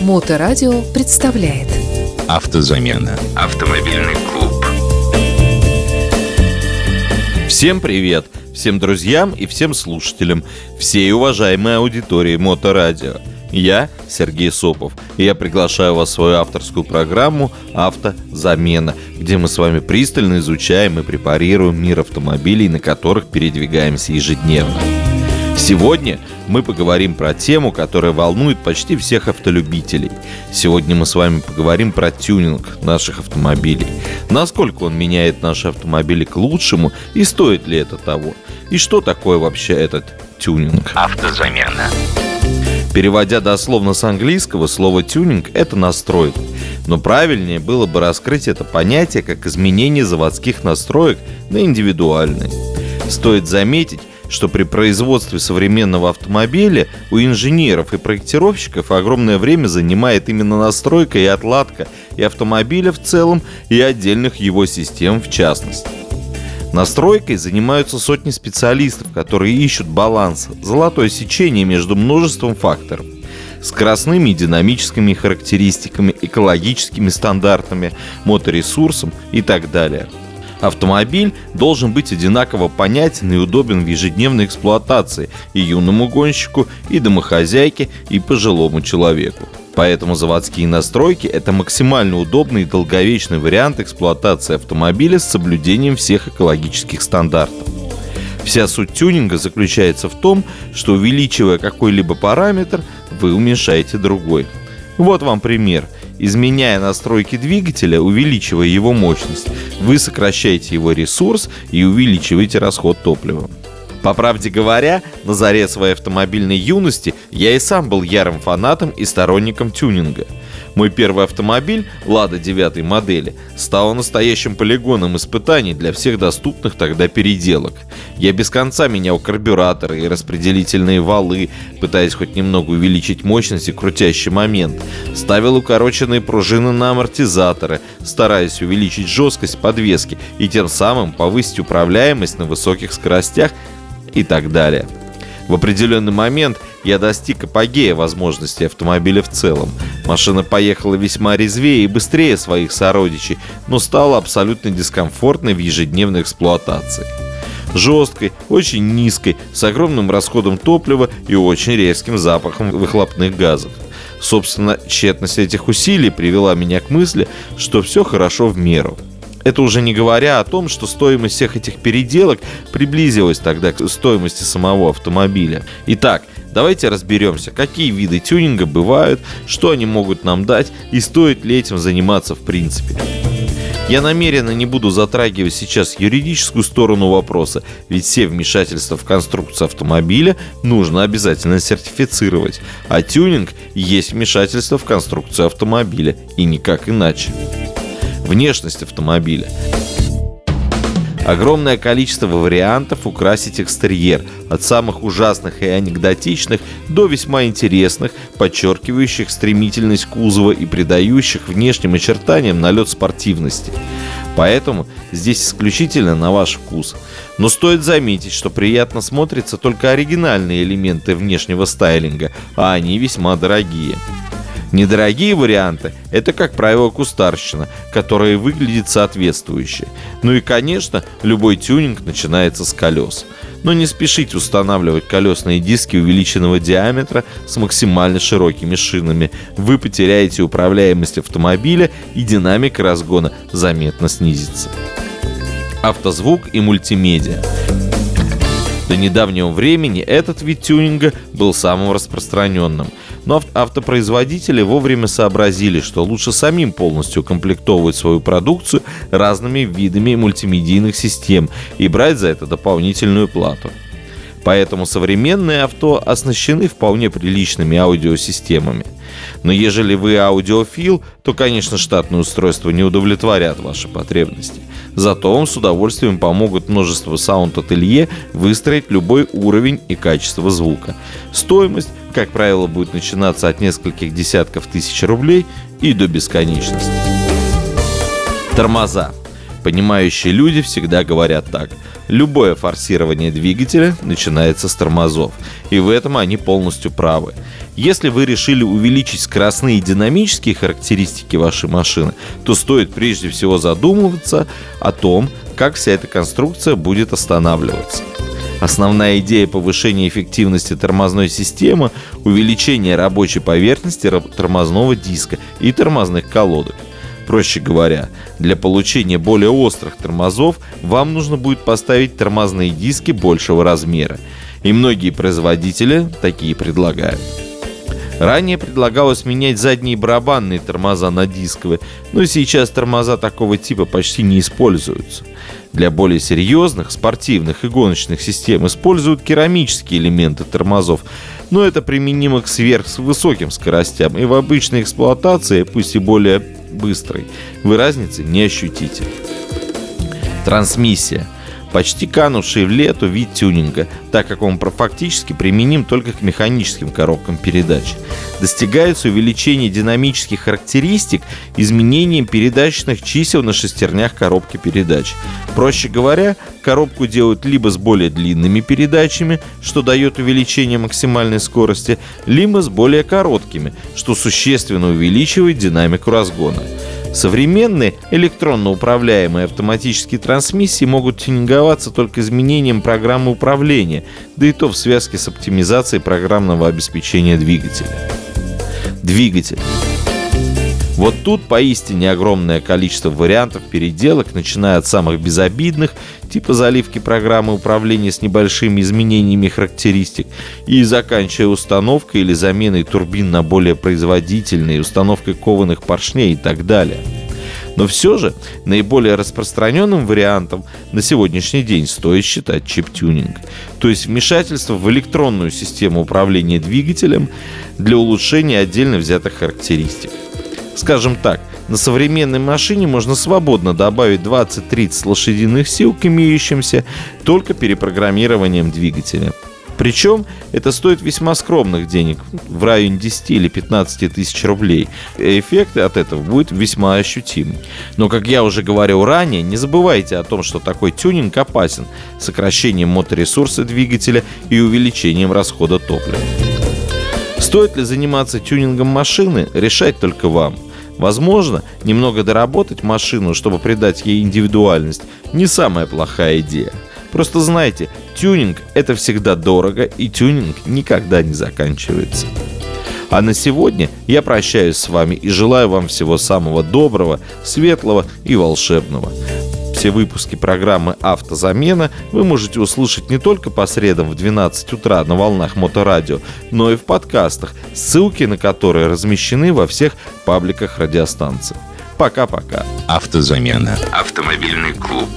Моторадио представляет Автозамена. Автомобильный клуб. Всем привет! Всем друзьям и всем слушателям, всей уважаемой аудитории Моторадио. Я Сергей Сопов, и я приглашаю вас в свою авторскую программу «Автозамена», где мы с вами пристально изучаем и препарируем мир автомобилей, на которых передвигаемся ежедневно. Сегодня мы поговорим про тему, которая волнует почти всех автолюбителей. Сегодня мы с вами поговорим про тюнинг наших автомобилей. Насколько он меняет наши автомобили к лучшему и стоит ли это того? И что такое вообще этот тюнинг? Автозамена. Переводя дословно с английского, слово «тюнинг» — это настройка. Но правильнее было бы раскрыть это понятие как изменение заводских настроек на индивидуальные. Стоит заметить, что при производстве современного автомобиля у инженеров и проектировщиков огромное время занимает именно настройка и отладка и автомобиля в целом, и отдельных его систем в частности. Настройкой занимаются сотни специалистов, которые ищут баланс, золотое сечение между множеством факторов скоростными и динамическими характеристиками, экологическими стандартами, моторесурсом и так далее. Автомобиль должен быть одинаково понятен и удобен в ежедневной эксплуатации и юному гонщику, и домохозяйке, и пожилому человеку. Поэтому заводские настройки – это максимально удобный и долговечный вариант эксплуатации автомобиля с соблюдением всех экологических стандартов. Вся суть тюнинга заключается в том, что увеличивая какой-либо параметр, вы уменьшаете другой. Вот вам пример. Изменяя настройки двигателя, увеличивая его мощность, вы сокращаете его ресурс и увеличиваете расход топлива. По правде говоря, на заре своей автомобильной юности я и сам был ярым фанатом и сторонником тюнинга. Мой первый автомобиль, Лада 9 модели, стал настоящим полигоном испытаний для всех доступных тогда переделок. Я без конца менял карбюраторы и распределительные валы, пытаясь хоть немного увеличить мощность и крутящий момент. Ставил укороченные пружины на амортизаторы, стараясь увеличить жесткость подвески и тем самым повысить управляемость на высоких скоростях и так далее. В определенный момент я достиг апогея возможностей автомобиля в целом. Машина поехала весьма резвее и быстрее своих сородичей, но стала абсолютно дискомфортной в ежедневной эксплуатации. Жесткой, очень низкой, с огромным расходом топлива и очень резким запахом выхлопных газов. Собственно, тщетность этих усилий привела меня к мысли, что все хорошо в меру – это уже не говоря о том, что стоимость всех этих переделок приблизилась тогда к стоимости самого автомобиля. Итак, давайте разберемся, какие виды тюнинга бывают, что они могут нам дать и стоит ли этим заниматься в принципе. Я намеренно не буду затрагивать сейчас юридическую сторону вопроса, ведь все вмешательства в конструкцию автомобиля нужно обязательно сертифицировать, а тюнинг есть вмешательство в конструкцию автомобиля и никак иначе внешность автомобиля. Огромное количество вариантов украсить экстерьер, от самых ужасных и анекдотичных до весьма интересных, подчеркивающих стремительность кузова и придающих внешним очертаниям налет спортивности. Поэтому здесь исключительно на ваш вкус. Но стоит заметить, что приятно смотрятся только оригинальные элементы внешнего стайлинга, а они весьма дорогие. Недорогие варианты – это, как правило, кустарщина, которая выглядит соответствующе. Ну и, конечно, любой тюнинг начинается с колес. Но не спешите устанавливать колесные диски увеличенного диаметра с максимально широкими шинами. Вы потеряете управляемость автомобиля и динамика разгона заметно снизится. Автозвук и мультимедиа. До недавнего времени этот вид тюнинга был самым распространенным – но автопроизводители вовремя сообразили, что лучше самим полностью комплектовывать свою продукцию разными видами мультимедийных систем и брать за это дополнительную плату. Поэтому современные авто оснащены вполне приличными аудиосистемами. Но ежели вы аудиофил, то, конечно, штатные устройства не удовлетворят ваши потребности. Зато вам с удовольствием помогут множество саунд-ателье выстроить любой уровень и качество звука. Стоимость, как правило, будет начинаться от нескольких десятков тысяч рублей и до бесконечности. Тормоза. Понимающие люди всегда говорят так. Любое форсирование двигателя начинается с тормозов. И в этом они полностью правы. Если вы решили увеличить скоростные и динамические характеристики вашей машины, то стоит прежде всего задумываться о том, как вся эта конструкция будет останавливаться. Основная идея повышения эффективности тормозной системы – увеличение рабочей поверхности тормозного диска и тормозных колодок. Проще говоря, для получения более острых тормозов вам нужно будет поставить тормозные диски большего размера. И многие производители такие предлагают. Ранее предлагалось менять задние барабанные тормоза на дисковые, но сейчас тормоза такого типа почти не используются. Для более серьезных, спортивных и гоночных систем используют керамические элементы тормозов, но это применимо к сверхвысоким скоростям и в обычной эксплуатации, пусть и более быстрой, вы разницы не ощутите. Трансмиссия – почти канувший в лету вид тюнинга, так как он фактически применим только к механическим коробкам передач. Достигается увеличение динамических характеристик изменением передаточных чисел на шестернях коробки передач. Проще говоря, коробку делают либо с более длинными передачами, что дает увеличение максимальной скорости, либо с более короткими, что существенно увеличивает динамику разгона. Современные электронно управляемые автоматические трансмиссии могут тюнинговаться только изменением программы управления, да и то в связке с оптимизацией программного обеспечения двигателя. Двигатель. Вот тут поистине огромное количество вариантов переделок, начиная от самых безобидных, типа заливки программы управления с небольшими изменениями характеристик, и заканчивая установкой или заменой турбин на более производительные, установкой кованых поршней и так далее. Но все же наиболее распространенным вариантом на сегодняшний день стоит считать чип-тюнинг, то есть вмешательство в электронную систему управления двигателем для улучшения отдельно взятых характеристик. Скажем так, на современной машине можно свободно добавить 20-30 лошадиных сил к имеющимся только перепрограммированием двигателя. Причем это стоит весьма скромных денег, в районе 10 или 15 тысяч рублей. Эффект от этого будет весьма ощутимый. Но, как я уже говорил ранее, не забывайте о том, что такой тюнинг опасен сокращением моторесурса двигателя и увеличением расхода топлива. Стоит ли заниматься тюнингом машины, решать только вам – Возможно, немного доработать машину, чтобы придать ей индивидуальность, не самая плохая идея. Просто знайте, тюнинг – это всегда дорого, и тюнинг никогда не заканчивается. А на сегодня я прощаюсь с вами и желаю вам всего самого доброго, светлого и волшебного. Все выпуски программы «Автозамена» вы можете услышать не только по средам в 12 утра на волнах Моторадио, но и в подкастах, ссылки на которые размещены во всех пабликах радиостанции. Пока-пока. Автозамена. Автомобильный клуб.